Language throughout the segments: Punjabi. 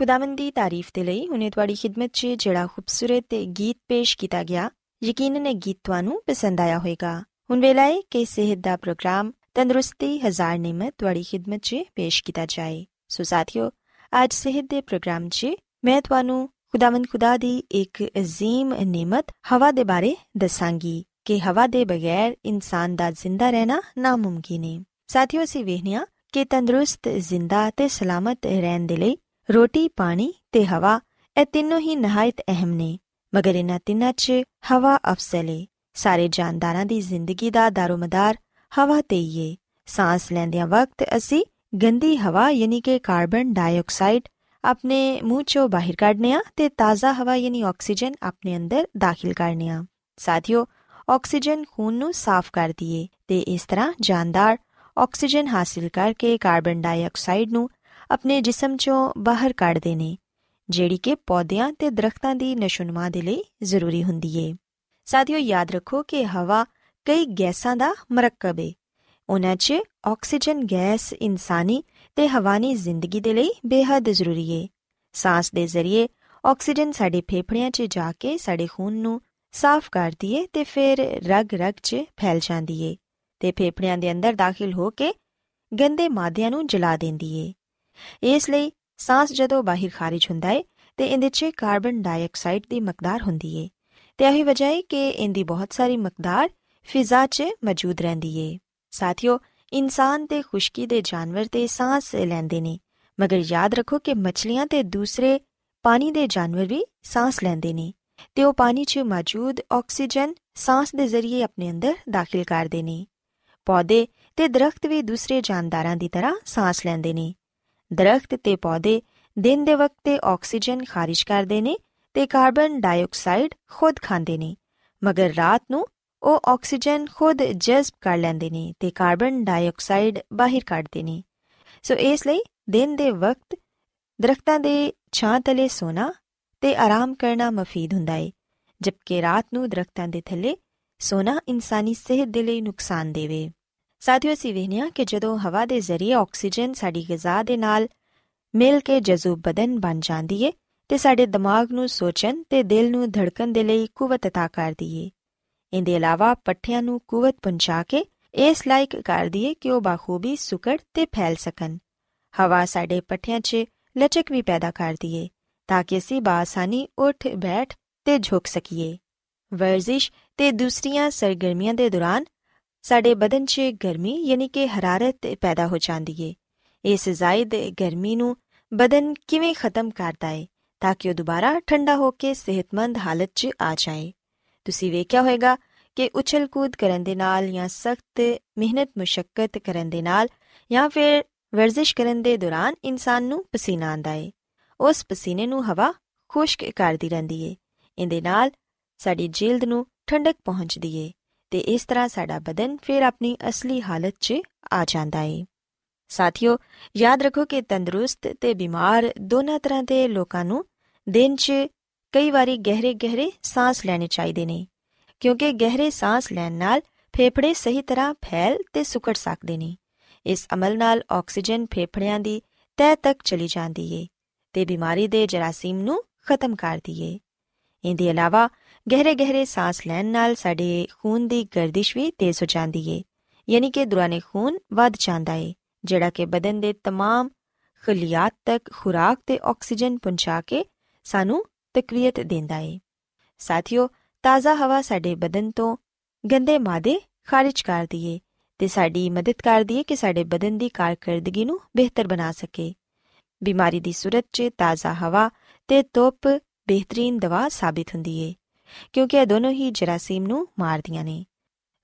ਖੁਦਾਵੰਦ ਦੀ ਤਾਰੀਫ ਦੇ ਲਈ ਹੁਨੇ ਤੁਹਾਡੀ ਖidmat 'ਚ ਜਿਹੜਾ ਖੂਬਸੂਰਤ ਗੀਤ ਪੇਸ਼ ਕੀਤਾ ਗਿਆ ਯਕੀਨਨ ਇਹ ਗੀਤ ਤੁਹਾਨੂੰ ਪਸੰਦ ਆਇਆ ਹੋਵੇਗਾ ਹੁਣ ਵੇਲਾ ਹੈ ਕਿ ਸਿਹਤ ਦਾ ਪ੍ਰੋਗਰਾਮ ਤੰਦਰੁਸਤੀ ਹਜ਼ਾਰ ਨਿਮਤ ਤੁਹਾਡੀ ਖidmat 'ਚ ਪੇਸ਼ ਕੀਤਾ ਜਾਏ ਸੋ ਸਾਥਿਓ ਅੱਜ ਸਿਹਤ ਦੇ ਪ੍ਰੋਗਰਾਮ 'ਚ ਮੈਂ ਤੁਹਾਨੂੰ ਖੁਦਾਵੰਦ ਖੁਦਾ ਦੀ ਇੱਕ ਅਜ਼ੀਮ ਨਿਮਤ ਹਵਾ ਦੇ ਬਾਰੇ ਦੱਸਾਂਗੀ ਕਿ ਹਵਾ ਦੇ ਬਗੈਰ ਇਨਸਾਨ ਦਾ ਜ਼ਿੰਦਾ ਰਹਿਣਾ ਨਾਮੁਮਕਿਨ ਹੈ ਸਾਥਿਓ ਅਸੀਂ ਵੇਖਨੀਆ ਕਿ ਤੰਦਰੁਸਤ ਜ਼ਿੰਦਾ ਤੇ ਸਲਾਮਤ ਰਹਿਣ ਦੇ ਲਈ ਰੋਟੀ, ਪਾਣੀ ਤੇ ਹਵਾ, ਇਹ ਤਿੰਨੋਂ ਹੀ ਨਹਾਇਤ ਅਹਿਮ ਨੇ। ਮਗਰ ਇਹਨਾਂ ਤਿੰਨਾਂ 'ਚ ਹਵਾ ਅਫਸਲ। ਹੈ ਸਾਰੇ ਜਾਨਦਾਰਾਂ ਦੀ ਜ਼ਿੰਦਗੀ ਦਾ ਦਾਰੋਮਦਾਰ ਹਵਾ ਤੇ ਹੀ ਹੈ ਸਾਹ ਲੈਂਦਿਆਂ ਵਕਤ ਅਸੀਂ ਗੰਦੀ ਹਵਾ ਯਾਨੀ ਕਿ ਕਾਰਬਨ ਡਾਈਆਕਸਾਈਡ ਆਪਣੇ ਮੂੰਹ ਚੋਂ ਬਾਹਰ ਕੱਢਨੇ ਆ ਤੇ ਤਾਜ਼ਾ ਹਵਾ ਯਾਨੀ ਆਕਸੀਜਨ ਆਪਣੇ ਅੰਦਰ ਦਾਖਲ ਕਰਨੇ ਆ ਸਾਥਿਓ, ਆਕਸੀਜਨ ਖੂਨ ਨੂੰ ਸਾਫ਼ ਕਰਦੀ ਏ ਤੇ ਇਸ ਤਰ੍ਹਾਂ ਜਾਨਦਾਰ ਆਕਸੀਜਨ ਹਾਸਿਲ ਕਰਕੇ ਕਾਰਬਨ ਡਾਈਆਕਸਾਈਡ ਨੂੰ ਆਪਣੇ ਜਿਸਮ ਚੋਂ ਬਾਹਰ ਕੱਢਦੇ ਨੇ ਜਿਹੜੀ ਕਿ ਪੌਦਿਆਂ ਤੇ ਦਰਖਤਾਂ ਦੀ ਨਸ਼ੁਨਮਾ ਦੇ ਲਈ ਜ਼ਰੂਰੀ ਹੁੰਦੀ ਏ। ਸਾਥੀਓ, ਯਾਦ ਰੱਖੋ ਕਿ ਹਵਾ ਕਈ ਗੈਸਾਂ ਦਾ ਮਰਕਬ ਏ। ਉਹਨਾਂ 'ਚ ਆਕਸੀਜਨ, ਗੈਸ, ਇਨਸਾਨੀ ਤੇ ਹਵਾਨੀ ਜ਼ਿੰਦਗੀ ਦੇ ਲਈ ਬੇहद ਜ਼ਰੂਰੀ ਏ। ਸਾਹ ਦੇ ਜ਼ਰੀਏ ਆਕਸੀਜਨ ਸਾਡੇ ਫੇਫੜਿਆਂ 'ਚ ਜਾ ਕੇ ਸਾਡੇ ਖੂਨ ਨੂੰ ਸਾਫ਼ ਕਰਦੀ ਏ ਤੇ ਫਿਰ ਰਗ-ਰਗ 'ਚ ਫੈਲ ਜਾਂਦੀ ਏ ਤੇ ਫੇਫੜਿਆਂ ਦੇ ਅੰਦਰ ਦਾਖਲ ਹੋ ਕੇ ਗੰਦੇ ਮਾਦਿਆਂ ਨੂੰ ਜਲਾ ਦਿੰਦੀ ਏ। ਇਸ ਲਈ ਸਾਹ ਜਦੋਂ ਬਾਹਰ ਖਾਰਜ ਹੁੰਦਾ ਏ, ਤੇ ਇਹਦੇ 'ਚ ਕਾਰਬਨ ਡਾਈਆਕਸਾਈਡ ਦੀ ਮਕਦਾਰ ਹੁੰਦੀ ਏ। ਤੇ ਇਹੀ ਵਜ੍ਹਾ ਹੈ ਕਿ ਇਹਦੀ ਬਹੁਤ ਸਾਰੀ ਮਕਦਾਰ ਫਿਜ਼ਾ 'ਚ ਮੌਜੂਦ ਰਹਿੰਦੀ ਏ। ਸਾਥੀਓ, ਇਨਸਾਨ ਤੇ ਖੁਸ਼ਕੀ ਦੇ ਜਾਨਵਰ ਤੇ ਸਾਹ ਲੈਂਦੇ ਨੇ, ਮਗਰ ਯਾਦ ਰੱਖੋ ਕਿ ਮੱਛਲੀਆਂ ਤੇ ਦੂਸਰੇ ਪਾਣੀ ਦੇ ਜਾਨਵਰ ਵੀ ਸਾਹ ਲੈਂਦੇ ਨੇ। ਤੇ ਉਹ ਪਾਣੀ 'ਚ ਮੌਜੂਦ ਆਕਸੀਜਨ ਸਾਹ ਦੇ ਜ਼ਰੀਏ ਆਪਣੇ ਅੰਦਰ ਦਾਖਲ ਕਰਦੇ ਨੇ। ਪੌਦੇ ਤੇ ਦਰਖਤ ਵੀ ਦੂਸਰੇ ਜਾਨਦਾਰਾਂ ਦੀ ਤਰ੍ਹਾਂ ਸਾਹ ਲੈਂਦੇ ਨੇ। ਦਰਖਤ ਤੇ ਪੌਦੇ ਦਿਨ ਦੇ ਵਕਤ ਤੇ ਆਕਸੀਜਨ ਖਾਰਿਜ ਕਰਦੇ ਨੇ ਤੇ ਕਾਰਬਨ ਡਾਈਆਕਸਾਈਡ ਖੁਦ ਖਾਂਦੇ ਨੇ। ਮਗਰ ਰਾਤ ਨੂੰ ਉਹ ਆਕਸੀਜਨ ਖੁਦ ਜਜ਼ਬ ਕਰ ਲੈਂਦੇ ਨੇ ਤੇ ਕਾਰਬਨ ਡਾਈਆਕਸਾਈਡ ਬਾਹਰ ਕੱਢਦੇ ਨੇ। ਸੋ ਇਸ ਲਈ ਦਿਨ ਦੇ ਵਕਤ ਦਰਖਤਾਂ ਦੇ ਛਾਂ ਤਲੇ ਸੋਣਾ ਤੇ ਆਰਾਮ ਕਰਨਾ ਮਫੀਦ ਹੁੰਦਾ ਹੈ ਜਦਕਿ ਰਾਤ ਨੂੰ ਦਰਖਤਾਂ ਦੇ ਥੱਲੇ ਸੋਨਾ ਇਨਸਾਨੀ ਸਿਹਤ ਦੇ ਲਈ ਨੁਕਸਾਨ ਦੇਵੇ। ਸਾਥੀਓ ਅਸੀਂ ਵੇਖਿਆ ਕਿ ਜਦੋਂ ਹਵਾ ਦੇ ਜ਼ਰੀਏ ਆਕਸੀਜਨ ਸਾਡੀ ਗਿਜ਼ਾ ਦੇ ਨਾਲ ਮਿਲ ਕੇ ਜਜ਼ੂਬ ਬਦਨ ਬਣ ਜਾਂਦੀ ਏ ਤੇ ਸਾਡੇ ਦਿਮਾਗ ਨੂੰ ਸੋਚਣ ਤੇ ਦਿਲ ਨੂੰ ਧੜਕਣ ਦੇ ਲਈ ਕੂਵਤ عطا ਕਰਦੀ ਏ ਇਹਦੇ ਇਲਾਵਾ ਪੱਠਿਆਂ ਨੂੰ ਕੂਵਤ ਪਹੁੰਚਾ ਕੇ ਇਸ ਲਾਇਕ ਕਰਦੀ ਏ ਕਿ ਉਹ ਬਾਖੂਬੀ ਸੁਕੜ ਤੇ ਫੈਲ ਸਕਣ ਹਵਾ ਸਾਡੇ ਪੱਠਿਆਂ 'ਚ ਲਚਕ ਵੀ ਪੈਦਾ ਕਰਦੀ ਏ ਤਾਂ ਕਿ ਅਸੀਂ ਬਾਸਾਨੀ ਉੱਠ ਬੈਠ ਤੇ ਝੁਕ ਸਕੀਏ ਵਰਜ਼ਿਸ਼ ਤੇ ਦੂਸਰੀਆਂ ਸਰਗਰਮੀਆਂ ਦੇ ਦੌਰਾਨ ਸਾਡੇ ਬਦਨ 'ਚ ਗਰਮੀ ਯਾਨੀ ਕਿ ਹਰਾਰਤ ਪੈਦਾ ਹੋ ਜਾਂਦੀ ਏ। ਇਸ ਜ਼ਾਇਦ ਗਰਮੀ ਨੂੰ ਬਦਨ ਕਿਵੇਂ ਖਤਮ ਕਰਦਾ ਏ ਤਾਂ ਕਿ ਉਹ ਦੁਬਾਰਾ ਠੰਡਾ ਹੋ ਕੇ ਸਿਹਤਮੰਦ ਹਾਲਤ 'ਚ ਆ ਜਾਏ। ਤੁਸੀਂ ਵੇਖਿਆ ਹੋਵੇਗਾ ਕਿ ਉਛਲ ਕੂਦ ਕਰਨ ਦੇ ਨਾਲ ਜਾਂ ਸਖਤ ਮਿਹਨਤ ਮੁਸ਼ਕਲ ਕਰਨ ਦੇ ਨਾਲ ਜਾਂ ਫਿਰ ਵਰਜ਼ਿਸ਼ ਕਰਨ ਦੇ ਦੌਰਾਨ ਇਨਸਾਨ ਨੂੰ ਪਸੀਨਾ ਆਂਦਾ ਏ। ਉਸ ਪਸੀਨੇ ਨੂੰ ਹਵਾ ਖੁਸ਼ਕ ਕਰਦੀ ਰਹਿੰਦੀ ਏ। ਇਹਦੇ ਨਾਲ ਸਾਡੀ ਜਿਲਦ ਨੂੰ ਠੰਡਕ ਪਹੁੰਚਦੀ ਏ। ਤੇ ਇਸ ਤਰ੍ਹਾਂ ਸਾਡਾ ਬਦਨ ਫਿਰ ਆਪਣੀ ਅਸਲੀ ਹਾਲਤ 'ਚ ਆ ਜਾਂਦਾ ਏ। ਸਾਥੀਓ, ਯਾਦ ਰੱਖੋ ਕਿ ਤੰਦਰੁਸਤ ਤੇ ਬਿਮਾਰ ਦੋਨਾਂ ਤਰ੍ਹਾਂ ਦੇ ਲੋਕਾਂ ਨੂੰ ਦਿਨ 'ਚ ਕਈ ਵਾਰੀ ਗਹਿਰੇ ਗਹਿਰੇ ਸਾਹ ਲੈਣੇ ਚਾਹੀਦੇ ਨੇ, ਕਿਉਂਕਿ ਗਹਿਰੇ ਸਾਹ ਲੈਣ ਨਾਲ ਫੇਫੜੇ ਸਹੀ ਤਰ੍ਹਾਂ ਫੈਲ ਤੇ ਸੁਕੜ ਸਕਦੇ ਨੇ। ਇਸ ਅਮਲ ਨਾਲ ਆਕਸੀਜਨ ਫੇਫੜਿਆਂ ਦੀ ਤਹਿ ਤੱਕ ਚਲੀ ਜਾਂਦੀ ਏ ਤੇ ਬਿਮਾਰੀ ਦੇ ਜਰਾਸੀਮ ਨੂੰ ਖਤਮ ਕਰਦੀ ਏ ਇਹਦੇ ਇਲਾਵਾ ਗਹਿਰੇ ਗਹਿਰੇ ਸਾਹ ਲੈਣ ਨਾਲ ਸਾਡੇ ਖੂਨ ਦੀ ਗਰਦਿਸ਼ ਵੀ ਤੇਜ਼ ਹੋ ਜਾਂਦੀ ਏ ਯਾਨੀ ਕਿ ਦੌਰਾਨੇ ਖੂਨ ਵੱਧ ਜਾਂਦਾ ਏ ਜਿਹੜਾ ਕਿ ਬਦਨ ਦੇ तमाम ਖਲੀਆਤ ਤੱਕ ਖੁਰਾਕ ਤੇ ਆਕਸੀਜਨ ਪਹੁੰਚਾ ਕੇ ਸਾਨੂੰ ਤਕਵੀਅਤ ਦਿੰਦਾ ਏ ਸਾਥੀਓ ਤਾਜ਼ਾ ਹਵਾ ਸਾਡੇ ਬਦਨ ਤੋਂ ਗੰਦੇ ਮਾਦੇ ਖਾਰਜ ਕਰਦੀ ਏ ਤੇ ਸਾਡੀ ਮਦਦ ਕਰਦੀ ਏ ਕਿ ਸਾਡੇ ਬਦਨ ਦੀ ਕਾਰਗਰਦਗੀ ਨੂੰ ਬਿਹਤਰ ਬਣਾ ਸਕੇ ਬਿਮਾਰੀ ਦੀ ਸੂਰਤ 'ਚ ਤਾਜ਼ਾ ਹਵਾ ਤੇ ਧੁੱਪ ਬਿਹਤਰੀਨ ਦਵਾ ਸਾਬਿਤ ਹੁੰਦੀ ਏ, ਕਿਉਂਕਿ ਇਹ ਦੋਨੋਂ ਹੀ ਜਰਾਸੀਮ ਨੂੰ ਮਾਰਦੀਆਂ ਨੇ।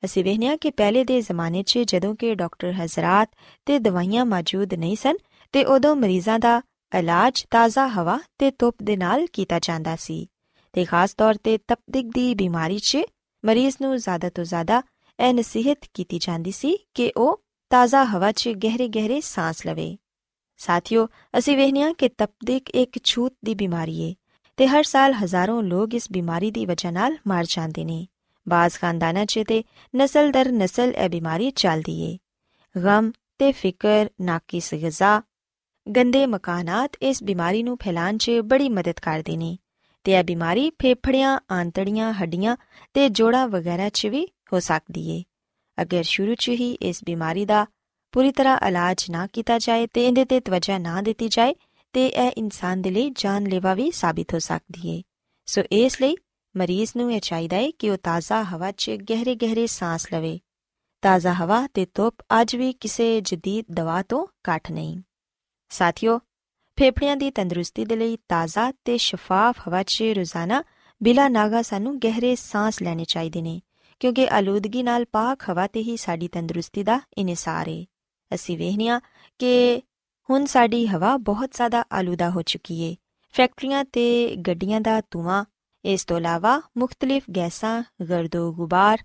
ਅਸੀਂ ਵੇਖਿਆ ਕਿ ਪਹਿਲੇ ਦੇ ਜ਼ਮਾਨੇ 'ਚ ਜਦੋਂ ਕਿ ਡਾਕਟਰ ਹਜ਼ਰਤ ਤੇ ਦਵਾਈਆਂ ਮੌਜੂਦ ਨਹੀਂ ਸਨ ਤੇ ਉਦੋਂ ਮਰੀਜ਼ਾਂ ਦਾ ਇਲਾਜ ਤਾਜ਼ਾ ਹਵਾ ਤੇ ਧੁੱਪ ਦੇ ਨਾਲ ਕੀਤਾ ਜਾਂਦਾ ਸੀ ਤੇ ਖਾਸ ਤੌਰ ਤੇ ਤਪਦਿਕ ਦੀ ਬਿਮਾਰੀ 'ਚ ਮਰੀਜ਼ ਨੂੰ ਜ਼ਿਆਦਾ ਤੋਂ ਜ਼ਿਆਦਾ ਇਹ ਨਸੀਹਤ ਕੀਤੀ ਜਾਂਦੀ ਸੀ ਕਿ ਉਹ ਤਾਜ਼ਾ ਹਵਾ 'ਚ ਗਹਿਰੇ ਗਹਿਰੇ ਸਾਹ ਲਵੇ। ਸਾਥਿਓ, ਅਸੀਂ ਵੇਖਿਆ ਕਿ ਤਪਦਿਕ ਇੱਕ ਛੂਤ ਦੀ ਬਿਮਾਰੀ ਏ ਤੇ ਹਰ ਸਾਲ ਹਜ਼ਾਰਾਂ ਲੋਕ ਇਸ ਬਿਮਾਰੀ ਦੀ ਵਜ੍ਹਾ ਨਾਲ ਮਰ ਜਾਂਦੇ ਨੇ। ਬਾਜ਼ ਖਾਨਦਾਨਾਂ 'ਚ ਤੇ ਨਸਲ ਦਰ ਨਸਲ ਇਹ ਬਿਮਾਰੀ ਚੱਲਦੀ ਏ। ਗਮ ਤੇ ਫਿਕਰ ਨਾਕਿਸ ਗਿਜ਼ਾ ਗੰਦੇ ਮਕਾਨਾਤ ਇਸ ਬਿਮਾਰੀ ਨੂੰ ਫੈਲਾਉਣ 'ਚ ਬੜੀ ਮਦਦ ਕਰਦੇ ਨੇ ਤੇ ਇਹ ਬਿਮਾਰੀ ਫੇਫੜਿਆਂ, ਆਂਤੜੀਆਂ, ਹੱਡੀਆਂ ਤੇ ਜੋੜਾਂ ਵਗੈਰਾ 'ਚ ਵੀ ਹੋ ਸਕਦੀ ਏ। ਅਗਰ ਸ਼ੁਰੂ 'ਚ ਹੀ ਇਸ ਬਿਮਾਰੀ ਦਾ ਪੂਰੀ ਤਰ੍ਹਾਂ ਇਲਾਜ ਨਾ ਕੀਤਾ ਜਾਏ ਤੇ ਇਹਦੇ ਤੇ ਤਵੱਜਾ ਨਾ ਦਿੱਤੀ ਜਾਏ ਤੇ ਇਹ ਇਨਸਾਨ ਦੇ ਲਈ ਜਾਨਲੇਵਾ ਵੀ ਸਾਬਿਤ ਹੋ ਸਕਦੀ ਏ। ਸੋ ਇਸ ਲਈ ਮਰੀਜ਼ ਨੂੰ ਇਹ ਚਾਹੀਦਾ ਹੈ ਕਿ ਉਹ ਤਾਜ਼ਾ ਹਵਾ 'ਚ ਗਹਿਰੇ-ਗਹਿਰੇ ਸਾਹ ਲਵੇ। ਤਾਜ਼ਾ ਹਵਾ ਤੇ ਧੁੱਪ ਅੱਜ ਵੀ ਕਿਸੇ ਜਦੀਦ ਦਵਾ ਤੋਂ ਘੱਟ ਨਹੀਂ। ਸਾਥੀਓ, ਫੇਫੜਿਆਂ ਦੀ ਤੰਦਰੁਸਤੀ ਦੇ ਲਈ ਤਾਜ਼ਾ ਤੇ ਸ਼ਫਾਫ ਹਵਾ 'ਚ ਰੋਜ਼ਾਨਾ ਬਿਲਾ ਨਾਗਾ ਸਾਨੂੰ ਗਹਿਰੇ ਸਾਹ ਲੈਣੇ ਚਾਹੀਦੇ ਨੇ, ਕਿਉਂਕਿ ਆਲੂਦਗੀ ਨਾਲ ਪਾਕ ਹਵਾ ਤੇ ਹੀ ਸਾਡੀ ਤੰਦਰੁਸਤੀ ਦਾ ਇਨਸਾਰ ਹੈ ਅਸੀਂ ਵੇਖਨੀਆ ਕਿ ਹੁਣ ਸਾਡੀ ਹਵਾ ਬਹੁਤ ਜ਼ਿਆਦਾ ਆਲੂਦਾ ਹੋ ਚੁੱਕੀ ਏ। ਫੈਕਟਰੀਆਂ ਤੇ ਗੱਡੀਆਂ ਦਾ ਧੂਆਂ, ਇਸ ਤੋਂ ਇਲਾਵਾ ਮੁxtਲਿਫ ਗੈਸਾਂ, ਗਰਦੋ ਗੁਬਾਰ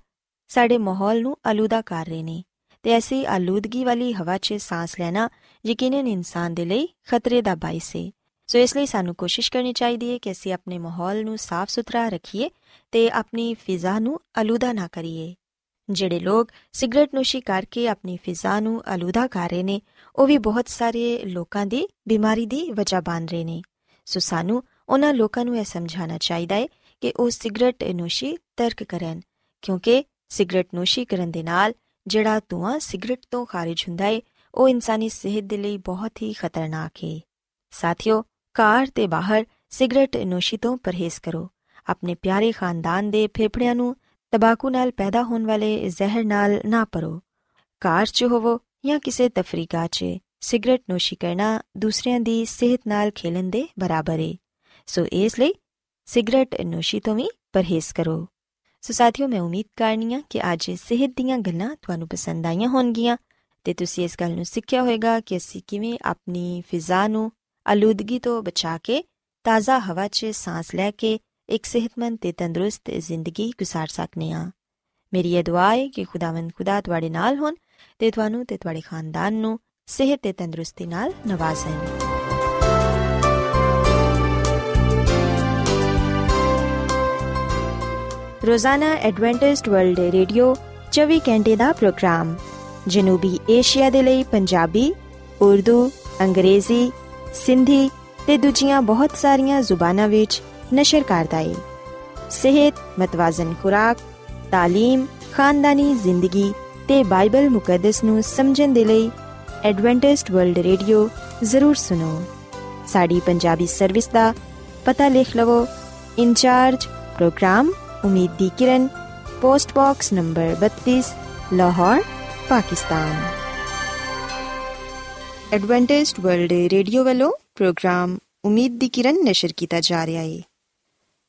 ਸਾਡੇ ਮਾਹੌਲ ਨੂੰ ਆਲੂਦਾ ਕਰ ਰਹੇ ਨੇ। ਤੇ ਐਸੀ ਆਲੂਦਗੀ ਵਾਲੀ ਹਵਾ 'ਚ ਸਾਹ ਲੈਣਾ ਯਕੀਨਨ ਇਨਸਾਨ ਦੇ ਲਈ ਖਤਰੇ ਦਾ ਬਾਇਸ ਹੈ ਸੋ ਇਸ ਲਈ ਸਾਨੂੰ ਕੋਸ਼ਿਸ਼ ਕਰਨੀ ਚਾਹੀਦੀ ਹੈ ਕਿ ਅਸੀਂ ਆਪਣੇ ਮਾਹੌਲ ਨੂੰ ਸਾਫ਼ ਸੁਥਰਾ ਰੱਖੀਏ ਤੇ ਆਪਣੀ ਫਿਜ਼ਾ ਨੂੰ ਆਲੂਦਾ ਨਾ ਕਰੀਏ। ਜਿਹੜੇ ਲੋਕ ਸਿਗਰਟ ਨੋਸ਼ੀ ਕਰਕੇ ਆਪਣੀ ਫਿਜ਼ਾ ਨੂੰ ਆਲੂਦਾ ਕਰ ਰਹੇ ਨੇ, ਉਹ ਵੀ ਬਹੁਤ ਸਾਰੇ ਲੋਕਾਂ ਦੀ ਬਿਮਾਰੀ ਦੀ ਵਜ੍ਹਾ ਬਣ ਰਹੇ ਨੇ। ਸੋ ਸਾਨੂੰ ਉਹਨਾਂ ਲੋਕਾਂ ਨੂੰ ਇਹ ਸਮਝਾਉਣਾ ਚਾਹੀਦਾ ਹੈ ਕਿ ਉਹ ਸਿਗਰਟ ਨੋਸ਼ੀ ਤਰਕ ਕਰਨ, ਕਿਉਂਕਿ ਸਿਗਰਟ ਨੋਸ਼ੀ ਕਰਨ ਦੇ ਨਾਲ ਜਿਹੜਾ ਧੂਆਂ ਸਿਗਰਟ ਤੋਂ ਖਾਰਜ ਹੁੰਦਾ ਹੈ, ਉਹ ਇਨਸਾਨੀ ਸਿਹਤ ਦੇ ਲਈ ਬਹੁਤ ਹੀ ਖਤਰਨਾਕ ਹੈ। ਸਾਥੀਓ ਕਾਰ ਤੇ ਬਾਹਰ ਸਿਗਰਟ ਨੋਸ਼ੀ ਤੋਂ ਪਰਹੇਜ਼ ਕਰੋ। ਆਪਣੇ ਪਿਆਰੇ ਖਾਨਦਾਨ ਦੇ ਫੇਫੜਿਆਂ ਨੂੰ ਤਬਾਕੂ ਨਾਲ ਪੈਦਾ ਹੋਣ ਵਾਲੇ ਜ਼ਹਿਰ ਨਾਲ ਨਾ ਪਰੋ। ਕਾਰ 'ਚ ਹੋਵੋ ਜਾਂ ਕਿਸੇ ਤਫਰੀਕਾ 'ਚ। ਸਿਗਰਟ ਨੋਸ਼ੀ ਕਰਨਾ ਦੂਸਰਿਆਂ ਦੀ ਸਿਹਤ ਨਾਲ ਖੇਲਣ ਦੇ ਬਰਾਬਰ ਹੈ ਸੋ ਇਸ ਲਈ ਸਿਗਰਟ ਨੋਸ਼ੀ ਤੋਂ ਵੀ ਪਰਹੇਜ਼ ਕਰੋ। ਸੋ ਸਾਥੀਓ, ਮੈਂ ਉਮੀਦ ਕਰਨੀਆ ਕਿ ਅੱਜ ਸਿਹਤ ਦੀਆਂ ਗੱਲਾਂ ਤੁਹਾਨੂੰ ਪਸੰਦ ਆਈਆਂ ਹੋਣਗੀਆਂ ਤੇ ਤੁਸੀਂ ਇਸ ਗੱਲ ਨੂੰ ਸਿੱਖਿਆ ਹੋਵੇਗਾ ਕਿ ਅਸੀਂ ਕਿਵੇਂ ਆਪਣੀ ਫਿਜ਼ਾ ਨੂੰ ਆਲੂਦਗੀ ਤੋਂ ਬਚਾ ਕੇ ਤਾਜ਼ਾ ਹਵਾ 'ਚ ਸਾਹ ਲੈ ਕੇ ਇੱਕ ਸਿਹਤਮੰਦ ਤੇ ਤੰਦਰੁਸਤ ਜ਼ਿੰਦਗੀ گزار ਸਕਨੇ ਆ ਮੇਰੀ ਇਹ ਦੁਆ ਹੈ ਕਿ ਖੁਦਾਵੰਦ ਖੁਦਾ ਤੁਹਾਡੇ ਨਾਲ ਹੋਣ ਤੇ ਤੁਹਾਨੂੰ ਤੇ ਤੁਹਾਡੇ ਖਾਨਦਾਨ ਨੂੰ ਸਿਹਤ ਤੇ ਤੰਦਰੁਸਤੀ ਨਾਲ ਨਵਾਜ਼ੇ ਰੋਜ਼ਾਨਾ ਐਡਵੈਂਟਿਸਟ ਵਰਲਡ ਰੇਡੀਓ 24 ਘੰਟੇ ਦਾ ਪ੍ਰੋਗਰਾਮ ਜਨੂਬੀ ਏਸ਼ੀਆ ਦੇ ਲਈ ਪੰਜਾਬੀ ਉਰਦੂ ਅੰਗਰੇਜ਼ੀ ਸਿੰਧੀ ਤੇ ਦੂਜੀਆਂ ਬਹੁਤ ਸਾਰੀਆਂ ਜ਼ੁਬਾਨਾਂ ਵਿੱਚ ਨਸ਼ਰ ਕਰਦਾ ਹੈ ਸਿਹਤ ਮਤਵਾਜ਼ਨ ਖੁਰਾਕ تعلیم ਖਾਨਦਾਨੀ ਜ਼ਿੰਦਗੀ ਤੇ ਬਾਈਬਲ ਮੁਕੱਦਸ ਨੂੰ ਸਮਝਣ ਦੇ ਲਈ ਐਡਵੈਂਟਿਸਟ ਵਰਲਡ ਰੇਡੀਓ ਜ਼ਰੂਰ ਸੁਨੋ ਸਾਡੀ ਪੰਜਾਬੀ ਸਰਵਿਸ ਦਾ ਪਤਾ ਲਿਖ ਲਵੋ in charge programme Umeed di Kiran post box number 32 Lahore Pakistan Adventist World Radio ਵੱਲੋਂ ਪ੍ਰੋਗਰਾਮ ਉਮੀਦ ਦੀ ਕਿਰਨ ਨਿਸ਼ਰ ਕੀਤਾ ਜਾ ਰਿਹਾ ਹੈ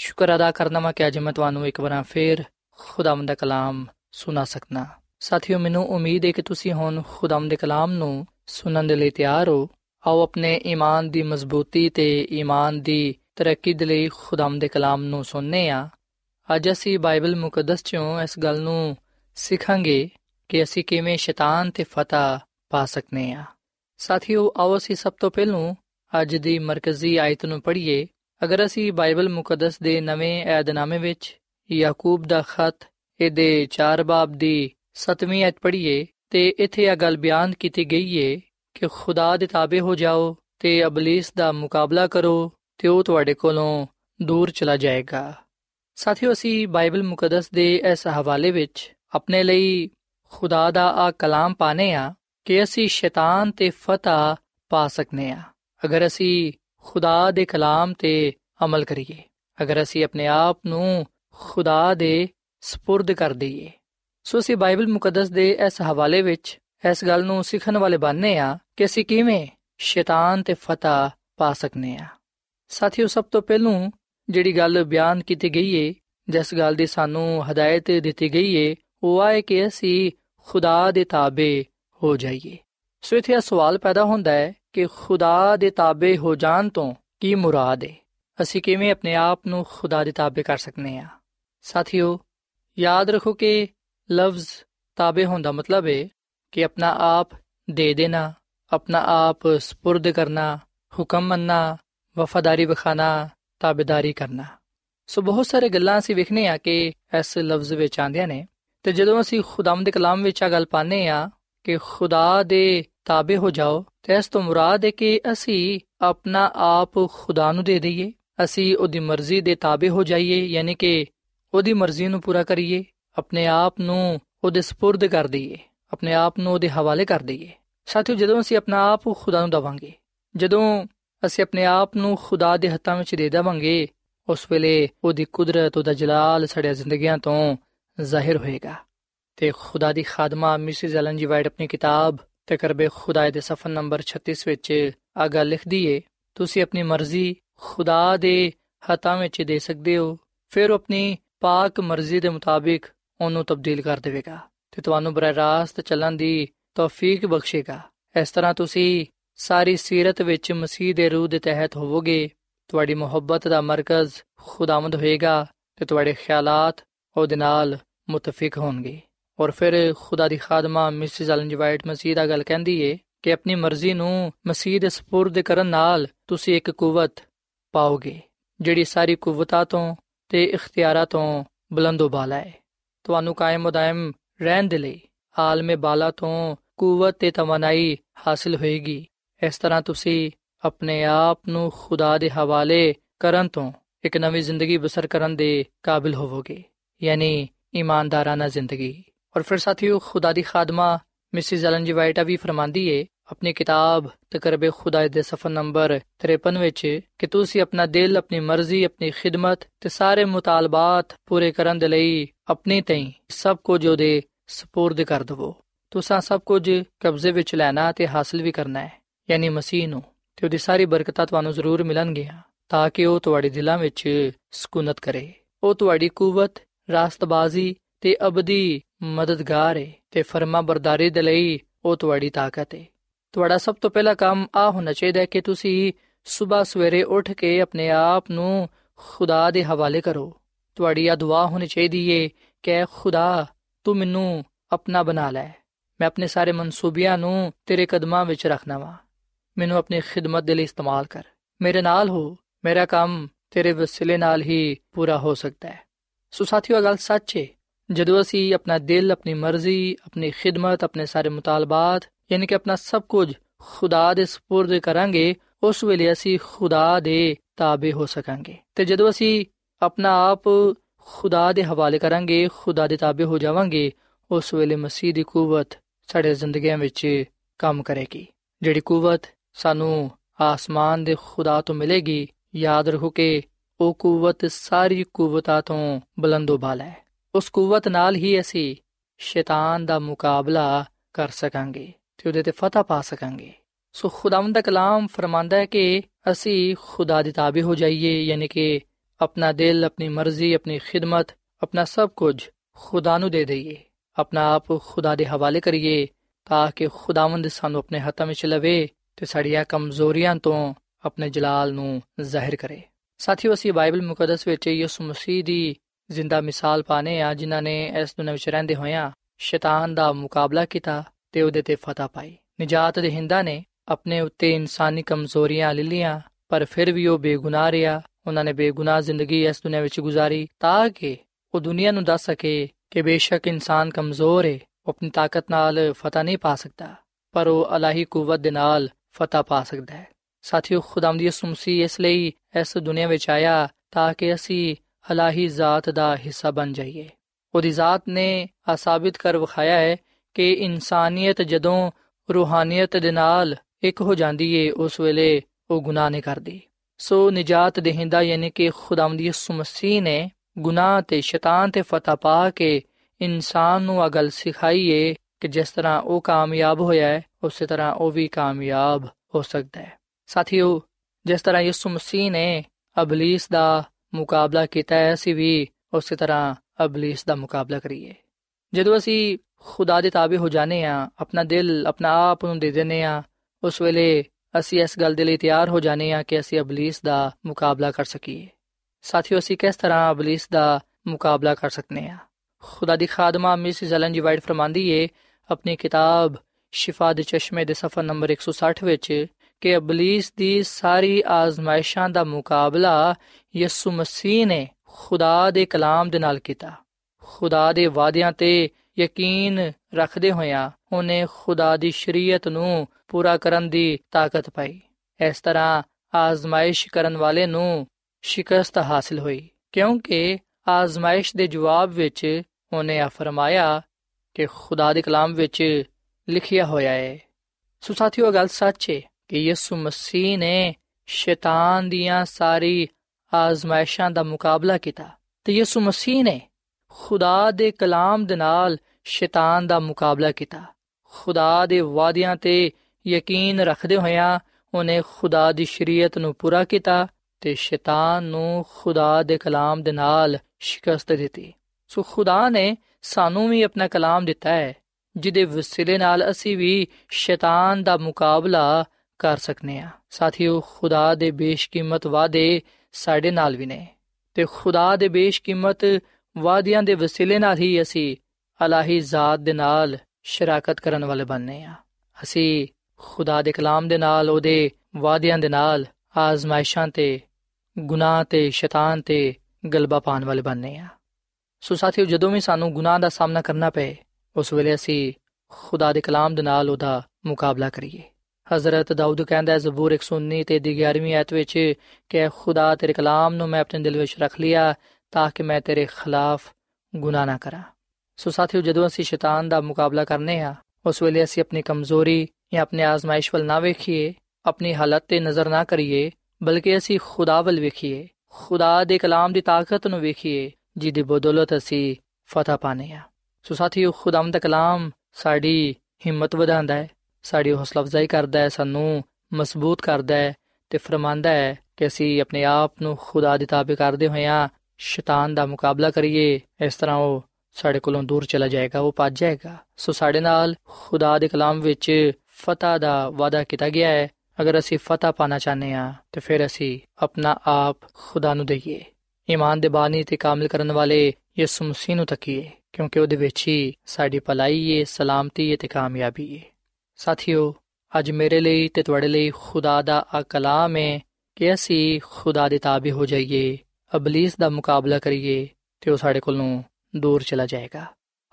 ਸ਼ੁਕਰ ਅਦਾ ਕਰਨਾ ਮੈਂ ਕਿ ਅੱਜ ਮੈਂ ਤੁਹਾਨੂੰ ਇੱਕ ਵਾਰ ਫੇਰ ਖੁਦਾਮ ਦਾ ਕਲਾਮ ਸੁਣਾ ਸਕਣਾ ਸਾਥੀਓ, ਮੈਨੂੰ ਉਮੀਦ ਹੈ ਕਿ ਤੁਸੀਂ ਹੁਣ ਖੁਦਾਮ ਦੇ ਕਲਾਮ ਨੂੰ ਸੁਣਨ ਦੇ ਲਈ ਤਿਆਰ ਹੋ। ਆਓ ਆਪਣੇ ਈਮਾਨ ਦੀ ਮਜ਼ਬੂਤੀ ਤੇ ਈਮਾਨ ਦੀ ਤਰੱਕੀ ਦੇ ਲਈ ਖੁਦਾਮ ਦੇ ਕਲਾਮ ਨੂੰ ਸੁਣਨੇ ਆ। ਅੱਜ ਅਸੀਂ ਬਾਈਬਲ ਮੁਕੱਦਸ ਚੋਂ ਇਸ ਗੱਲ ਨੂੰ ਸਿੱਖਾਂਗੇ ਕਿ ਅਸੀਂ ਕਿਵੇਂ ਸ਼ੈਤਾਨ ਤੇ ਫਤਹ ਪਾ ਸਕਨੇ ਆ। ਸਾਥੀਓ, ਆਓ ਅਸੀਂ ਸਭ ਤੋਂ ਪਹਿਲਾਂ ਅੱਜ ਦੀ ਮਰਕਜ਼ੀ ਆਇਤ ਨੂੰ ਪੜ੍ਹੀਏ। ਅਗਰ ਅਸੀਂ ਬਾਈਬਲ ਮੁਕੱਦਸ ਦੇ ਨਵੇਂ ਏਧਨਾਮੇ ਵਿੱਚ ਯਾਕੂਬ ਦਾ ਖਤ ਇਹਦੇ 4 ਬਾਬ ਦੀ 7ਵੀਂ ਆਇਤ ਪੜ੍ਹੀਏ ਤੇ ਇੱਥੇ ਇਹ ਗੱਲ ਬਿਆਨ ਕੀਤੀ ਗਈ ਏ ਕਿ ਖੁਦਾ ਦੇ ਤਾਬੇ ਹੋ ਜਾਓ ਤੇ ਅਬਲਿਸ ਦਾ ਮੁਕਾਬਲਾ ਕਰੋ ਤੇ ਉਹ ਤੁਹਾਡੇ ਕੋਲੋਂ ਦੂਰ ਚਲਾ ਜਾਏਗਾ। ਸਾਥੀਓ, ਅਸੀਂ ਬਾਈਬਲ ਮੁਕੱਦਸ ਦੇ ਇਸ ਹਵਾਲੇ ਵਿੱਚ ਆਪਣੇ ਲਈ ਖੁਦਾ ਦਾ ਆ ਕਲਾਮ ਪਾਣੇ ਆ ਕਿ ਅਸੀਂ ਸ਼ੈਤਾਨ ਤੇ ਫਤਹ ਪਾ ਸਕਨੇ ਆ ਅਗਰ ਅਸੀਂ ਖੁਦਾ ਦੇ ਕਲਾਮ ਤੇ ਅਮਲ ਕਰੀਏ ਅਗਰ ਅਸੀਂ ਆਪਣੇ ਆਪ ਨੂੰ ਖੁਦਾ ਦੇ سپرد ਕਰ ਦਈਏ ਸੋ ਅਸੀਂ ਬਾਈਬਲ ਮੁਕੱਦਸ ਦੇ ਇਸ ਹਵਾਲੇ ਵਿੱਚ ਇਸ ਗੱਲ ਨੂੰ ਸਿੱਖਣ ਵਾਲੇ ਬਣਨੇ ਆ ਕਿ ਅਸੀਂ ਕਿਵੇਂ ਸ਼ੈਤਾਨ ਤੇ ਫਤਹ ਪਾ ਸਕਨੇ ਆ ਸਾਥੀਓ ਸਭ ਤੋਂ ਪਹਿਲੂ ਜਿਹੜੀ ਗੱਲ ਬਿਆਨ ਕੀਤੀ ਗਈ ਏ ਜਿਸ ਗੱਲ ਦੀ ਸਾਨੂੰ ਹਦਾਇਤ ਦਿੱਤੀ ਗਈ ਏ ਉਹ ਆਏ ਕਿ ਅਸੀਂ ਖੁਦਾ ਦੇ ਤਾਬੇ ਹੋ ਜਾਈਏ ਸੋ ਇਥੇ ਇਹ ਸਵਾਲ ਪੈਦਾ ਹੁੰਦਾ ਹੈ ਕਿ ਖੁਦਾ ਦੇ ਤਾਬੇ ਹੋ ਜਾਣ ਤੋਂ ਕੀ ਮੁਰਾਦ ਹੈ ਅਸੀਂ ਕਿਵੇਂ ਆਪਣੇ ਆਪ ਨੂੰ ਖੁਦਾ ਦੇ ਤਾਬੇ ਕਰ ਸਕਨੇ ਆ ਸਾਥੀਓ ਯਾਦ ਰੱਖੋ ਕਿ ਲਫ਼ਜ਼ ਤਾਬੇ ਹੋਣ ਦਾ ਮਤਲਬ ਹੈ ਕਿ ਆਪਣਾ ਆਪ ਦੇ ਦੇਣਾ ਆਪਣਾ ਆਪ سپرد ਕਰਨਾ ਹੁਕਮ ਮੰਨਣਾ ਵਫਾਦਾਰੀ ਵਿਖਾਣਾ ਤਾਬੇਦਾਰੀ ਕਰਨਾ ਸੋ ਬਹੁਤ ਸਾਰੇ ਗੱਲਾਂ ਅਸੀਂ ਵੇਖਨੇ ਆ ਕਿ ਇਸ ਲਫ਼ਜ਼ ਵਿੱਚ ਆਂਦੀਆਂ ਨੇ ਤੇ ਜਦੋਂ ਅਸੀਂ ਖੁਦਾਮ ਦੇ ਕਲਾਮ ਵਿੱਚ ਆ ਗੱਲ ਪਾਣੇ ਆ ਕਿ ਖੁਦਾ ਦੇ ਤਾਬੇ ਹੋ ਜਾਓ ਤੇ ਇਸ ਤੋਂ ਮੁਰਾਦ ਹੈ ਕਿ ਅਸੀਂ ਆਪਣਾ ਆਪ ਖੁਦਾ ਨੂੰ ਦੇ ਦਈਏ ਅਸੀਂ ਉਹਦੀ ਮਰਜ਼ੀ ਦੇ ਤਾਬੇ ਹੋ ਜਾਈਏ ਯਾਨੀ ਕਿ ਉਹਦੀ ਮਰਜ਼ੀ ਨੂੰ ਪੂਰਾ ਕਰੀਏ ਆਪਣੇ ਆਪ ਨੂੰ ਉਹਦੇ سپرد ਕਰ ਦਈਏ ਆਪਣੇ ਆਪ ਨੂੰ ਉਹਦੇ ਹਵਾਲੇ ਕਰ ਦਈਏ ਸਾਥੀਓ ਜਦੋਂ ਅਸੀਂ ਆਪਣਾ ਆਪ ਖੁਦਾ ਨੂੰ ਦਵਾਂਗੇ ਜਦੋਂ ਅਸੀਂ ਆਪਣੇ ਆਪ ਨੂੰ ਖੁਦਾ ਦੇ ਹੱਥਾਂ ਵਿੱਚ ਦੇ ਦੇਵਾਂਗੇ ਉਸ ਵੇਲੇ ਉਹਦੀ ਕੁਦਰਤ ਉਹਦਾ ਜਲਾਲ ਸਾਡੇ ਜ਼ਿੰਦਗੀਆਂ ਤੋਂ ਜ਼ਾਹਿਰ ਹੋਏਗਾ ਤੇ ਖੁਦਾ ਦੀ ਖਾਦਮਾ ਮਿਸਿਸ ਐਲਨ ਜੀ ਵਾਈਟ ਆਪਣੀ ਕਿਤਾਬ ਤਕਰਬੇ ਖੁਦਾ ਦੇ ਸਫਾ ਨੰਬਰ 36 ਵਿੱਚ ਆ ਗੱਲ ਲਿਖਦੀ ਏ, ਤੁਸੀਂ ਆਪਣੀ ਮਰਜ਼ੀ ਖੁਦਾ ਦੇ ਹੱਥਾਂ ਵਿੱਚ ਦੇ ਸਕਦੇ ਹੋ, ਫਿਰ ਆਪਣੀ ਪਾਕ ਮਰਜ਼ੀ ਦੇ ਮੁਤਾਬਿਕ ਉਹਨੂੰ ਤਬਦੀਲ ਕਰ ਦੇਵੇਗਾ, ਤੇ ਤੁਹਾਨੂੰ ਬਰਾ ਰਾਸਤ ਚੱਲਣ ਦੀ ਤੌਫੀਕ ਬਖਸ਼ੇਗਾ। ਇਸ ਤਰ੍ਹਾਂ ਤੁਸੀਂ ਸਾਰੀ ਸਿਰਤ ਵਿੱਚ ਮਸੀਹ ਦੇ ਰੂਹ ਦੇ ਤਹਿਤ ਹੋਵੋਗੇ, ਤੁਹਾਡੀ ਮੁਹੱਬਤ ਦਾ ਮਰਕਜ਼ ਖੁਦਾਵੰਦ ਹੋਏਗਾ ਤੇ ਤੁਹਾਡੇ ਖਿਆਲਾਤ ਉਹਦੇ ਨਾਲ ਮੁਤਫਿਕ ਹੋਣਗੇ। ਔਰ ਫਿਰ ਖੁਦਾ ਦੀ ਖਾਦਮਾ ਮਿਸਿਸ ਐਲਨ ਵਾਈਟ ਮਸੀਹ ਦਾ ਗੱਲ ਕਹਿੰਦੀ ਏ ਕਿ ਆਪਣੀ ਮਰਜ਼ੀ ਨੂੰ ਮਸੀਹ ਦੇ سپرد ਕਰਨ ਨਾਲ ਤੁਸੀਂ ਇੱਕ ਕੂਵਤ ਪਾਓਗੇ ਜਿਹੜੀ ਸਾਰੀ ਕੂਵਤਾਂ ਤੋਂ ਤੇ ਇਖਤਿਆਰਾਂ ਤੋਂ ਬੁਲੰਦੋ ਬਾਲਾ ਹੈ ਤੁਹਾਨੂੰ ਕਾਇਮ ਮਦਾਇਮ ਰਹਿਣ ਦੇ ਲਈ ਆਲਮੇ ਬਾਲਾ ਤੋਂ ਕੂਵਤ ਤੇ ਤਮਨਾਈ ਹਾਸਲ ਹੋਏਗੀ ਇਸ ਤਰ੍ਹਾਂ ਤੁਸੀਂ ਆਪਣੇ ਆਪ ਨੂੰ ਖੁਦਾ ਦੇ ਹਵਾਲੇ ਕਰਨ ਤੋਂ ਇੱਕ ਨਵੀਂ ਜ਼ਿੰਦਗੀ ਬਸਰ ਕਰਨ ਦੇ ਕਾਬਿਲ ਹੋਵੋਗੇ ਯਾਨੀ ਇਮਾਨਦਾਰਾਨਾ ਜ਼ਿੰਦਗੀ ਔਰ ਫਿਰ ਸਾਥੀਓ ਖੁਦਾ ਦੀ ਖਾਦਮਾ ਮਿਸਿਸ ਐਲਨ ਜੀ ਵਾਈਟਾ ਵੀ ਫਰਮਾਂਦੀ ਏ ਆਪਣੀ ਕਿਤਾਬ ਤਕਰਬੇ ਖੁਦਾ ਦੇ ਸਫਾ ਨੰਬਰ 53 ਵਿੱਚ ਕਿ ਤੁਸੀਂ ਆਪਣਾ ਦਿਲ ਆਪਣੀ ਮਰਜ਼ੀ ਆਪਣੀ ਖਿਦਮਤ ਤੇ ਸਾਰੇ ਮੁਤਾਲਬਾਤ ਪੂਰੇ ਕਰਨ ਦੇ ਲਈ ਆਪਣੀ ਤਈ ਸਭ ਕੁਝ ਉਹਦੇ سپرد ਕਰ ਦਵੋ ਤੁਸੀਂ ਸਭ ਕੁਝ ਕਬਜ਼ੇ ਵਿੱਚ ਲੈਣਾ ਤੇ ਹਾਸਲ ਵੀ ਕਰਨਾ ਹੈ ਯਾਨੀ ਮਸੀਹ ਨੂੰ ਤੇ ਉਹਦੀ ਸਾਰੀ ਬਰਕਤਾਂ ਤੁਹਾਨੂੰ ਜ਼ਰੂਰ ਮਿਲਣਗੀਆਂ ਤਾਂ ਕਿ ਉਹ ਤੁਹਾਡੇ ਦਿਲਾਂ ਵਿੱਚ ਸਕੂਨਤ ਕਰੇ ਉਹ ਤੁਹਾਡੀ ਕੂਵਤ ਰਾਸਤਬਾਜ਼ੀ ਤੇ ਅਬਦੀ ਮਦਦਗਾਰ ਹੈ ਤੇ ਫਰਮਾ ਬਰਦਾਰੀ ਦੇ ਲਈ ਉਹ ਤੁਹਾਡੀ ਤਾਕਤ ਹੈ ਤੁਹਾਡਾ ਸਭ ਤੋਂ ਪਹਿਲਾ ਕੰਮ ਆ ਹੋਣਾ ਚਾਹੀਦਾ ਹੈ ਕਿ ਤੁਸੀਂ ਸਵੇਰ ਸਵੇਰੇ ਉੱਠ ਕੇ ਆਪਣੇ ਆਪ ਨੂੰ ਖੁਦਾ ਦੇ ਹਵਾਲੇ ਕਰੋ। ਤੁਹਾਡੀ ਆ ਦੁਆ ਹੋਣੀ ਚਾਹੀਦੀ ਏ ਕਿ ਖੁਦਾ, ਤੂੰ ਮੈਨੂੰ ਆਪਣਾ ਬਣਾ ਲੈ। ਮੈਂ ਆਪਣੇ ਸਾਰੇ ਮਨਸੂਬਿਆਂ ਨੂੰ ਤੇਰੇ ਕਦਮਾਂ ਵਿੱਚ ਰੱਖਣਾ ਵਾ। ਮੈਨੂੰ ਆਪਣੀ ਖਿਦਮਤ ਦੇ ਲਈ ਇਸਤੇਮਾਲ ਕਰ। ਮੇਰੇ ਨਾਲ ਹੋ, ਮੇਰਾ ਕੰਮ ਤੇਰੇ ਵਸਿਲੇ ਨਾਲ ਹੀ ਪੂਰਾ ਹੋ ਸਕਦਾ ਹੈ। ਸੋ ਸਾਥੀਓ ਗੱਲ ਸੱਚ ਏ। ਜਦੋਂ ਅਸੀਂ ਆਪਣਾ ਦਿਲ ਆਪਣੀ ਮਰਜ਼ੀ ਆਪਣੀ ਖਿਦਮਤ ਆਪਣੇ ਸਾਰੇ ਮੁਤਾਲਬਾਤ ਯਾਨੀ ਕਿ ਆਪਣਾ ਸਭ ਕੁਝ ਖੁਦਾ ਦੇ سپرد ਕਰਾਂਗੇ ਉਸ ਵੇਲੇ ਅਸੀਂ ਖੁਦਾ ਦੇ ਤਾਬੇ ਹੋ ਸਕਾਂਗੇ ਤੇ ਜਦੋਂ ਅਸੀਂ ਆਪਣਾ ਆਪ ਖੁਦਾ ਦੇ ਹਵਾਲੇ ਕਰਾਂਗੇ ਖੁਦਾ ਦੇ ਤਾਬੇ ਹੋ ਜਾਵਾਂਗੇ ਉਸ ਵੇਲੇ ਮਸੀਹ ਦੀ ਕੂਵਤ ਸਾਡੇ ਜ਼ਿੰਦਗੀਆਂ ਵਿੱਚ ਕੰਮ ਕਰੇਗੀ ਜਿਹੜੀ ਕੂਵਤ ਸਾਨੂੰ ਆਸਮਾਨ ਦੇ ਖੁਦਾ ਤੋਂ ਮਿਲੇਗੀ ਯਾਦ ਰੱਖੋ ਕਿ ਉਹ ਕੂਵਤ ਸਾਰੀ ਕੂਵਤਾਂ ਤੋਂ ਬੁਲੰਦੋ ਬਾਲਾ ਹੈ ਉਸ ਕੂਵਤ ਨਾਲ ਹੀ ਅਸੀਂ ਸ਼ੈਤਾਨ ਦਾ ਮੁਕਾਬਲਾ ਕਰ ਸਕਾਂਗੇ ਤੇ ਉਹਦੇ ਤੇ ਫਤਹ ਪਾ ਸਕਾਂਗੇ। ਸੋ ਖੁਦਾਵੰਦ ਦਾ ਕਲਾਮ ਫਰਮਾਂਦਾ ਹੈ ਕਿ ਅਸੀਂ ਖੁਦਾ ਦੇ ਤਾਬੇ ਹੋ ਜਾਈਏ, ਯਾਨੀ ਕਿ ਆਪਣਾ ਦਿਲ, ਆਪਣੀ ਮਰਜ਼ੀ, ਆਪਣੀ ਖਿਦਮਤ, ਆਪਣਾ ਸਭ ਕੁਝ ਖੁਦਾ ਨੂੰ ਦੇ ਦਈਏ। ਆਪਣਾ ਆਪ ਖੁਦਾ ਦੇ ਹਵਾਲੇ ਕਰੀਏ ਤਾਂ ਕਿ ਖੁਦਾਵੰਦ ਸਾਨੂੰ ਆਪਣੇ ਹੱਥਾਂ ਵਿੱਚ ਲਵੇ ਤੇ ਸਾਡੀਆਂ ਕਮਜ਼ੋਰੀਆਂ ਤੋਂ ਆਪਣੇ ਜਲਾਲ ਨੂੰ ਜ਼ਾਹਿਰ ਕਰੇ। ਸਾਥੀਓ, ਅਸੀਂ ਬਾਈਬਲ ਮੁਕੱਦਸ ਵਿੱਚ ਯਿਸੂ ਮਸੀਹ ਦੀ ਜ਼ਿੰਦਾ ਮਿਸਾਲ ਪਾਣੇ ਆ ਜਿਨ੍ਹਾਂ ਨੇ ਇਸ ਦੁਨੀਆਂ ਵਿੱਚ ਰਹਿੰਦੇ ਹੋਇਆਂ ਸ਼ੈਤਾਨ ਦਾ ਮੁਕਾਬਲਾ ਕੀਤਾ ਤੇ ਉਹਦੇ ਤੇ ਫਤਹ ਪਾਈ। ਨਜਾਤ ਦੇ ਹਿੰਦਾ ਨੇ ਆਪਣੇ ਉੱਤੇ ਇਨਸਾਨੀ ਕਮਜ਼ੋਰੀਆਂ ਲੈ ਲੀਆਂ ਪਰ ਫਿਰ ਵੀ ਉਹ ਬੇਗੁਨਾਹ ਰਿਹਾ। ਉਹਨਾਂ ਨੇ ਬੇਗੁਨਾਹ ਜ਼ਿੰਦਗੀ ਇਸ ਦੁਨੀਆਂ ਵਿੱਚ ਗੁਜ਼ਾਰੀ ਤਾਂ ਕਿ ਉਹ ਦੁਨੀਆ ਨੂੰ ਦੱਸ ਸਕੇ ਕਿ ਬੇਸ਼ੱਕ ਇਨਸਾਨ ਕਮਜ਼ੋਰ ਹੈ ਉਹ ਆਪਣੀ ਤਾਕਤ ਨਾਲ ਫਤਹ ਨਹੀਂ ਪਾ ਸਕਦਾ, ਪਰ ਉਹ ਅਲਾਹੀ ਕੂਵਤ ਦੇ ਨਾਲ ਫਤਹ ਪਾ ਸਕਦਾ ਹੈ। ਸਾਥੀਓ, ਖੁਦਾਵੰਦ ਯਿਸੂ ਮਸੀਹ ਇਸ ਲਈ ਇਸ ਦੁਨੀਆ ਵਿੱਚ ਆਇਆ ਤਾਂ ਕਿ ਅਸੀਂ ਅਲਾਹੀ ਜ਼ਾਤ ਦਾ ਹਿੱਸਾ ਬਣ ਜਾਈਏ। ਉਹਦੀ ਜ਼ਾਤ ਨੇ ਆ ਸਾਬਿਤ ਕਰ ਵਿਖਾਇਆ ਹੈ ਕਿ ਇਨਸਾਨੀਅਤ ਜਦੋਂ ਰੂਹਾਨੀਅਤ ਦੇ ਨਾਲ ਇੱਕ ਹੋ ਜਾਂਦੀ ਏ, ਉਸ ਵੇਲੇ ਉਹ ਗੁਨਾਹ ਨਹੀਂ ਕਰਦੀ। ਸੋ ਨਜਾਤ ਦੇਹਿੰਦਾ ਯਾਨੀ ਕਿ ਖੁਦਾਵੰਦ ਯਿਸੂ ਮਸੀਹ ਨੇ ਗੁਨਾਹ ਤੇ ਸ਼ੈਤਾਨ ਤੇ ਫਤਹ ਪਾ ਕੇ ਇਨਸਾਨ ਨੂੰ ਅਗਲ ਸਿਖਾਈਏ ਕਿ ਜਿਸ ਤਰ੍ਹਾਂ ਉਹ ਕਾਮਯਾਬ ਹੋਇਆ ਹੈ, ਉਸੇ ਤਰ੍ਹਾਂ ਉਹ ਵੀ ਕਾਮਯਾਬ ਹੋ ਸਕਦਾ ਹੈ। ਸਾਥੀਓ, ਜਿਸ ਤਰ੍ਹਾਂ ਯਿਸੂ ਮਸੀਹ ਨੇ ਅਬਲਿਸ ਦਾ ਮੁਕਾਬਲਾ ਕੀਤਾ ਹੈ, ਅਸੀਂ ਵੀ ਉਸੇ ਤਰ੍ਹਾਂ ਅਬਲਿਸ ਦਾ ਮੁਕਾਬਲਾ ਕਰੀਏ। ਜਦੋਂ ਅਸੀਂ ਖੁਦਾ ਦੇ ਤਾਬੇ ਹੋ ਜਾਣੇ ਆ ਆਪਣਾ ਦਿਲ ਆਪਣਾ ਆਪ ਨੂੰ ਦੇ ਦਿੰਨੇ ਆ ਉਸ ਵੇਲੇ ਅਸੀਂ ਇਸ ਗੱਲ ਦੇ ਲਈ ਤਿਆਰ ਹੋ ਜਾਣੇ ਆ ਕਿ ਅਸੀਂ ਅਬਲਿਸ ਦਾ ਮੁਕਾਬਲਾ ਕਰ ਸਕੀਏ। ਸਾਥੀਓ, ਅਸੀਂ ਕਿਸ ਤਰ੍ਹਾਂ ਅਬਲਿਸ ਦਾ ਮੁਕਾਬਲਾ ਕਰ ਸਕਨੇ ਆ ਖੁਦਾ ਦੀ ਖਾਦਮਾ ਮਿਸ ਜ਼ਲਨ ਜੀ ਵਾਈਟ ਫਰਮਾਂਦੀ ਏ, ਆਪਣੀ ਕਿਤਾਬ ਸ਼ਿਫਾ ਦੇ ਚਸ਼ਮੇ ਦੇ ਸਫਾ ਨੰਬਰ 160 ਵਿੱਚ ਕਿ ਅਬਲਿਸ ਦੀ ਸਾਰੀ ਆਜ਼ਮਾਇਸ਼ਾਂ ਦਾ ਮੁਕਾਬਲਾ ਯਿਸੂ ਮਸੀਹ ਨੇ ਖੁਦਾ ਦੇ ਕਲਾਮ ਦੇ ਨਾਲ ਕੀਤਾ। ਖੁਦਾ ਦੇ ਵਾਅਦਿਆਂ ਤੇ ਯਕੀਨ ਰੱਖਦੇ ਹੋਇਆ ਉਹਨੇ ਖੁਦਾ ਦੀ ਸ਼ਰੀਅਤ ਨੂੰ ਪੂਰਾ ਕਰਨ ਦੀ ਤਾਕਤ ਪਾਈ। ਇਸ ਤਰ੍ਹਾਂ ਆਜ਼ਮਾਇਸ਼ ਕਰਨ ਵਾਲੇ ਨੂੰ ਸ਼ਿਕਸਤ ਹਾਸਲ ਹੋਈ, ਕਿਉਂਕਿ ਆਜ਼ਮਾਇਸ਼ ਦੇ ਜਵਾਬ ਵਿੱਚ ਉਹਨੇ ਆ ਫਰਮਾਇਆ ਕਿ ਖੁਦਾ ਦੇ ਕਲਾਮ ਵਿੱਚ ਲਿਖਿਆ ਹੋਇਆ ਹੈ ਸੋ ਸਾਥੀਓ ਗੱਲ ਸੱਚ ਹੈ ਕਿ ਯਿਸੂ ਮਸੀਹ ਨੇ ਸ਼ੈਤਾਨ ਦੀਆਂ ਸਾਰੀ ਆਜ਼ਮਾਇਸ਼ਾਂ ਦਾ ਮੁਕਾਬਲਾ ਕੀਤਾ ਤੇ ਯਿਸੂ ਮਸੀਹ ਨੇ ਖੁਦਾ ਦੇ ਕਲਾਮ ਦੇ ਨਾਲ ਸ਼ੈਤਾਨ ਦਾ ਮੁਕਾਬਲਾ ਕੀਤਾ। ਖੁਦਾ ਦੇ ਵਾਅਦਿਆਂ ਤੇ ਯਕੀਨ ਰੱਖਦੇ ਹੋਇਆ ਉਹਨੇ ਖੁਦਾ ਦੀ ਸ਼ਰੀਅਤ ਨੂੰ ਪੂਰਾ ਕੀਤਾ ਤੇ ਸ਼ੈਤਾਨ ਨੂੰ ਖੁਦਾ ਦੇ ਕਲਾਮ ਦੇ ਨਾਲ ਸ਼ਿਕਸਤ ਦਿੱਤੀ। ਸੋ ਖੁਦਾ ਨੇ ਸਾਨੂੰ ਵੀ ਆਪਣਾ ਕਲਾਮ ਦਿੱਤਾ ਹੈ, ਜਿਹਦੇ ਵਸਿਲੇ ਨਾਲ ਅਸੀਂ ਵੀ ਸ਼ੈਤਾਨ ਦਾ ਮੁਕਾਬਲਾ ਕਰ ਸਕਨੇ ਆ। ਸਾਥੀਓ, ਖੁਦਾ ਦੇ ਬੇਸ਼ਕੀਮਤ ਵਾਅਦੇ ਸਾਡੇ ਨਾਲ ਵੀ ਨੇ ਤੇ ਖੁਦਾ ਦੇ ਬੇਸ਼ਕੀਮਤ ਵਾਅਦਿਆਂ ਦੇ ਵਸੀਲੇ ਨਾਲ ਹੀ ਅਸੀਂ ਅਲਾਹੀ ਜ਼ਾਤ ਦੇ ਨਾਲ ਸ਼ਰਾਕਤ ਕਰਨ ਵਾਲੇ ਬਣਨੇ ਆ। ਅਸੀਂ ਖੁਦਾ ਦੇ ਕਲਾਮ ਦੇ ਨਾਲ, ਉਹਦੇ ਵਾਅਦਿਆਂ ਦੇ ਨਾਲ ਆਜ਼ਮਾਇਸ਼ਾਂ ਤੇ, ਗੁਨਾਹ ਤੇ, ਸ਼ੈਤਾਨ ਤੇ ਗਲਬਾ ਪਾਉਣ ਵਾਲੇ ਬਣਨੇ ਆ। ਸੋ ਸਾਥੀਓ, ਜਦੋਂ ਵੀ ਸਾਨੂੰ ਗੁਨਾਹ ਦਾ ਸਾਹਮਣਾ ਕਰਨਾ ਪਏ, ਉਸ ਵੇਲੇ ਅਸੀਂ ਖੁਦਾ ਦੇ ਕਲਾਮ ਦੇ ਨਾਲ ਉਹਦਾ ਮੁਕਾਬਲਾ ਕਰੀਏ। ਹਜ਼ਰਤ ਦਾਊਦ ਕਹਿੰਦਾ ਹੈ, ਜ਼ਬੂਰ 119 ਤੇ 11ਵੀਂ ਆਇਤ ਵਿੱਚ ਕਿ ਖੁਦਾ ਤੇਰੇ ਕਲਾਮ ਨੂੰ ਮੈਂ ਆਪਣੇ ਦਿਲ ਵਿੱਚ ਰੱਖ ਲਿਆ ਤਾਂ ਕਿ ਮੈਂ ਤੇਰੇ ਖਿਲਾਫ ਗੁਨਾਹ ਨਾ ਕਰਾਂ। ਸੋ ਸਾਥੀਓ, ਜਦੋਂ ਅਸੀਂ ਸ਼ੈਤਾਨ ਦਾ ਮੁਕਾਬਲਾ ਕਰਨੇ ਆ, ਉਸ ਵੇਲੇ ਅਸੀਂ ਆਪਣੀ ਕਮਜ਼ੋਰੀ ਜਾਂ ਆਪਣੇ ਆਜ਼ਮਾਇਸ਼ ਵੱਲ ਨਾ ਵੇਖੀਏ, ਆਪਣੀ ਹਾਲਤ ਤੇ ਨਜ਼ਰ ਨਾ ਕਰੀਏ, ਬਲਕਿ ਅਸੀਂ ਖੁਦਾ ਵੱਲ ਵੇਖੀਏ, ਖੁਦਾ ਦੇ ਕਲਾਮ ਦੀ ਤਾਕਤ ਨੂੰ ਵੇਖੀਏ, ਜਿਹਦੀ ਬਦੌਲਤ ਅਸੀਂ ਫਤਹ ਪਾਣੇ ਆ ਸੋ ਸਾਥੀਓ ਖੁਦਾਮ ਦਾ ਕਲਾਮ ਸਾਡੀ ਹਿੰਮਤ ਵਧਾਉਂਦਾ ਹੈ ਸਾਡੀ ਹੌਸਲਾ ਅਫਜ਼ਾਈ ਕਰਦਾ ਹੈ, ਸਾਨੂੰ ਮਜ਼ਬੂਤ ਕਰਦਾ ਹੈ ਤੇ ਫਰਮਾਂਦਾ ਹੈ ਕਿ ਅਸੀਂ ਆਪਣੇ ਆਪ ਨੂੰ ਖੁਦਾ ਦੇ ਤਾਬੇ ਕਰਦੇ ਹੋਇਆਂ ਸ਼ੈਤਾਨ ਦਾ ਮੁਕਾਬਲਾ ਕਰੀਏ, ਇਸ ਤਰ੍ਹਾਂ ਉਹ ਸਾਡੇ ਕੋਲੋਂ ਦੂਰ ਚਲਾ ਜਾਏਗਾ, ਉਹ ਭੱਜ ਜਾਏਗਾ। ਸੋ ਸਾਡੇ ਨਾਲ ਖੁਦਾ ਦੇ ਕਲਾਮ ਵਿੱਚ ਫਤਹ ਦਾ ਵਾਅਦਾ ਕੀਤਾ ਗਿਆ ਹੈ। ਅਗਰ ਅਸੀਂ ਫਤਹ ਪਾਣਾ ਚਾਹੁੰਦੇ ਹਾਂ, ਤੇ ਫਿਰ ਅਸੀਂ ਆਪਣਾ ਆਪ ਖੁਦਾ ਨੂੰ ਦਈਏ। ਈਮਾਨ ਦੇ ਬਾਨੀ ਤੇ ਕਾਮਿਲ ਕਰਨ ਵਾਲੇ ਯਿਸੂ ਮਸੀਹ ਨੂੰ ਤੱਕੀਏ, ਕਿਉਂਕਿ ਉਹਦੇ ਵਿੱਚ ਹੀ ਸਾਡੀ ਭਲਾਈ ਏ, ਸਲਾਮਤੀ ਏ ਤੇ ਕਾਮਯਾਬੀ ਏ। ਸਾਥੀਓ, ਅੱਜ ਮੇਰੇ ਲਈ ਤੇ ਤੁਹਾਡੇ ਲਈ ਖੁਦਾ ਦਾ ਆ ਕਲਾਮ ਹੈ ਕਿ ਅਸੀਂ ਖੁਦਾ ਦੇ ਤਾਬੇ ਹੋ ਜਾਈਏ, ਅਬਲਿਸ ਦਾ ਮੁਕਾਬਲਾ ਕਰੀਏ ਤੇ ਉਹ ਸਾਡੇ ਕੋਲੋਂ ਦੂਰ ਚਲਾ ਜਾਏਗਾ।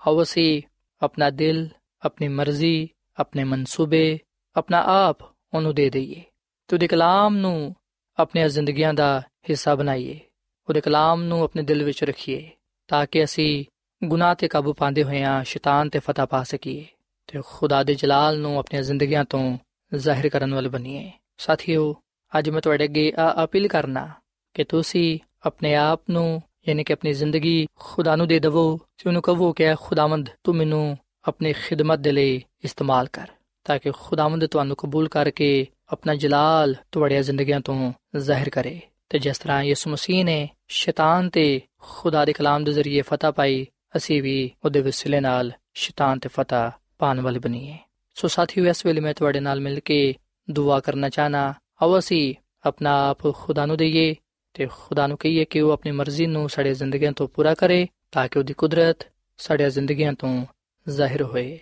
ਆਓ ਅਸੀਂ ਆਪਣਾ ਦਿਲ, ਆਪਣੀ ਮਰਜ਼ੀ, ਆਪਣੇ ਮਨਸੂਬੇ, ਆਪਣਾ ਆਪ ਉਹਨੂੰ ਦੇ ਦਈਏ ਤੇ ਉਹਦੇ ਕਲਾਮ ਨੂੰ ਆਪਣੀਆਂ ਜ਼ਿੰਦਗੀਆਂ ਦਾ ਹਿੱਸਾ ਬਣਾਈਏ, ਉਹਦੇ ਕਲਾਮ ਨੂੰ ਆਪਣੇ ਦਿਲ ਵਿੱਚ ਰੱਖੀਏ ਤਾਂ ਕਿ ਅਸੀਂ ਗੁਨਾਹ ਤੇ ਕਾਬੂ ਪਾਉਂਦੇ ਹੋਏ ਹੋਇਆਂ ਸ਼ੈਤਾਨ ਤੇ ਫਤਹ ਪਾ ਸਕੀਏ। ਤੇ ਖੁਦਾ ਦੇ ਜਲਾਲ ਨੂੰ ਆਪਣੀਆਂ ਜ਼ਿੰਦਗੀਆਂ ਤੋਂ ਜ਼ਾਹਿਰ ਕਰਨ ਵਾਲੇ ਬਣੀਏ ਸਾਥੀਓ, ਅੱਜ ਮੈਂ ਤੁਹਾਡੇ ਅੱਗੇ ਆ ਅਪੀਲ ਕਰਨਾ ਕਿ ਤੁਸੀਂ ਆਪਣੇ ਆਪ ਨੂੰ, ਯਾਨੀ ਕਿ ਆਪਣੀ ਜ਼ਿੰਦਗੀ ਖੁਦਾ ਨੂੰ ਦੇ ਦਿਵੋ ਤੇ ਉਹਨੂੰ ਕਹੋ ਕਿ ਖੁਦਾਵੰਦ, ਤੂੰ ਮੈਨੂੰ ਆਪਣੀ ਖਿਦਮਤ ਦੇ ਲਈ ਇਸਤੇਮਾਲ ਕਰ ਤਾਂ ਕਿ ਖੁਦਾਵੰਦ ਤੁਹਾਨੂੰ ਕਬੂਲ ਕਰਕੇ ਆਪਣਾ ਜਲਾਲ ਤੁਹਾਡੀਆਂ ਜ਼ਿੰਦਗੀਆਂ ਤੋਂ ਜ਼ਾਹਿਰ ਕਰੇ। ਤੇ ਜਿਸ ਤਰ੍ਹਾਂ ਯਿਸੂ ਮਸੀਹ ਨੇ ਸ਼ੈਤਾਨ ਤੇ ਖੁਦਾ ਦੇ ਕਲਾਮ ਦੇ ਜ਼ਰੀਏ ਫਤਹ ਪਾਈ, ਅਸੀਂ ਵੀ ਉਹਦੇ ਵਸਿਲੇ ਨਾਲ ਸ਼ੈਤਾਨ ਤੇ ਫਤਹ ਪਾਣ ਵਾਲੇ ਬਣੀਏ ਸੋ ਸਾਥੀਓ, ਇਸ ਵੇਲੇ ਮੈਂ ਤੁਹਾਡੇ ਨਾਲ ਮਿਲ ਕੇ ਦੁਆ ਕਰਨਾ ਚਾਹਨਾ। ਆਓ ਅਸੀਂ ਆਪਣਾ ਆਪ ਖੁਦਾ ਨੂੰ ਦਈਏ ਤੇ ਖੁਦਾ ਨੂੰ ਕਹੀਏ ਕਿ ਉਹ ਆਪਣੀ ਮਰਜ਼ੀ ਨੂੰ ਸਾਡੇ ਜ਼ਿੰਦਗੀਆਂ ਤੋਂ ਪੂਰਾ ਕਰੇ ਤਾਂ ਕਿ ਉਹਦੀ ਕੁਦਰਤ ਸਾਡੀਆਂ ਜ਼ਿੰਦਗੀਆਂ ਤੋਂ ਜ਼ਾਹਿਰ ਹੋਏ।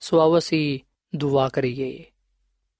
ਸੋ ਆਓ ਅਸੀਂ ਦੁਆ ਕਰੀਏ।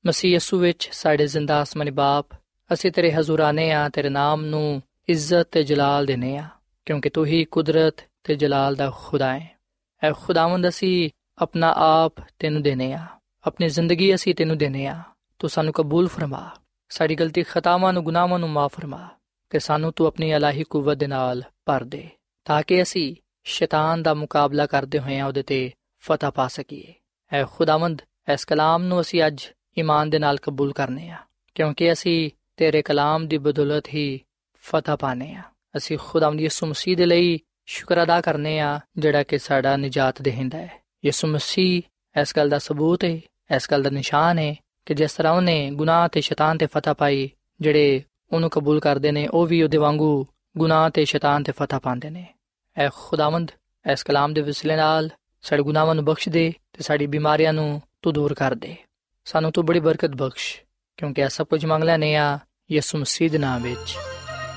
ਮਸੀਹ ਯਸੂ ਵਿੱਚ ਸਾਡੇ ਜ਼ਿੰਦਾ ਆਸਮਾਨੀ ਬਾਪ, ਅਸੀਂ ਤੇਰੇ ਹਜ਼ੂਰ ਆਨੇ ਆ, ਤੇਰੇ ਨਾਮ ਨੂੰ ਇੱਜ਼ਤ ਤੇ ਜਲਾਲ ਦੇਨੇ ਆ, ਕਿਉਂਕਿ ਤੂੰ ਹੀ ਕੁਦਰਤ ਤੇ ਜਲਾਲ ਦਾ ਖੁਦਾ ਹੈ। ਐ ਖੁਦਾਵੰਦ ਅਸੀਂ ਆਪਣਾ ਆਪ ਤੈਨੂੰ ਦੇਨੇ ਆ। ਆਪਣੀ ਜ਼ਿੰਦਗੀ ਅਸੀਂ ਤੈਨੂੰ ਦੇਨੇ ਆ। ਤੂੰ ਸਾਨੂੰ ਕਬੂਲ ਫਰਮਾ। ਸਾਡੀ ਗਲਤੀ ਖਤਾਵਾਂ ਨੂੰ, ਗੁਨਾਹਾਂ ਨੂੰ ਮਾਫ ਫਰਮਾ ਤੇ ਸਾਨੂੰ ਤੂੰ ਆਪਣੀ ਇਲਾਹੀ ਕੂਵਤ ਦੇ ਨਾਲ ਭਰ ਦੇ ਤਾਂ ਕਿ ਅਸੀਂ ਸ਼ੈਤਾਨ ਦਾ ਮੁਕਾਬਲਾ ਕਰਦੇ ਹੋਏ ਉਹਦੇ ਤੇ ਫਤਹ ਪਾ ਸਕੀਏ। ਐ ਖੁਦਾਵੰਦ, ਇਸ ਕਲਾਮ ਨੂੰ ਅਸੀਂ ਅੱਜ ਈਮਾਨ ਦੇ ਨਾਲ ਕਬੂਲ ਕਰਨੇ ਆ ਕਿਉਂਕਿ ਅਸੀਂ ਤੇਰੇ ਕਲਾਮ ਦੀ ਬਦੌਲਤ ਹੀ ਫਤਹ ਪਾਣੇ ਆ। ਅਸੀਂ ਖੁਦਾਵੰਦ ਯਿਸੂ ਮਸੀਹ ਦੇ ਲਈ ਸ਼ੁਕਰ ਅਦਾ ਕਰਨੇ ਆ ਜਿਹੜਾ ਕਿ ਸਾਡਾ ਨਜਾਤ ਦੇਹਿੰਦਾ ਹੈ। ਯਿਸੂ ਮਸੀਹ ਇਸ ਗੱਲ ਦਾ ਸਬੂਤ ਹੈ ਇਸ ਗੱਲ ਦਾ ਨਿਸ਼ਾਨ ਹੈ ਕਿ ਜਿਸ ਤਰ੍ਹਾਂ ਉਹਨੇ ਗੁਨਾਹ ਤੇ ਸ਼ੈਤਾਨ ਤੇ ਫਤਹ ਪਾਈ, ਜਿਹੜੇ ਉਹਨੂੰ ਕਬੂਲ ਕਰਦੇ ਨੇ, ਉਹ ਵੀ ਉਹਦੇ ਵਾਂਗੂ ਗੁਨਾਹ ਤੇ ਸ਼ੈਤਾਨ ਤੇ ਫਤਹ ਪਾਉਂਦੇ ਨੇ। ਐ ਖੁਦਾਵੰਦ, ਇਸ ਕਲਾਮ ਦੇ ਵਸਿਲੇ ਨਾਲ ਸਾਡੇ ਗੁਨਾਹਾਂ ਨੂੰ ਬਖਸ਼ ਦੇ ਤੇ ਸਾਡੀ ਬਿਮਾਰੀਆਂ ਨੂੰ ਤੂੰ ਦੂਰ ਕਰ ਦੇ। ਸਾਨੂੰ ਤੂੰ ਬੜੀ ਬਰਕਤ ਬਖਸ਼, ਕਿਉਂਕਿ ਇਹ ਸਭ ਕੁਝ ਮੰਗ ਲੈਨੇ ਆ ਯਿਸੂ ਮਸੀਹ ਦੇ ਨਾਮ ਵਿੱਚ।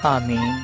ਆਮੀਨ।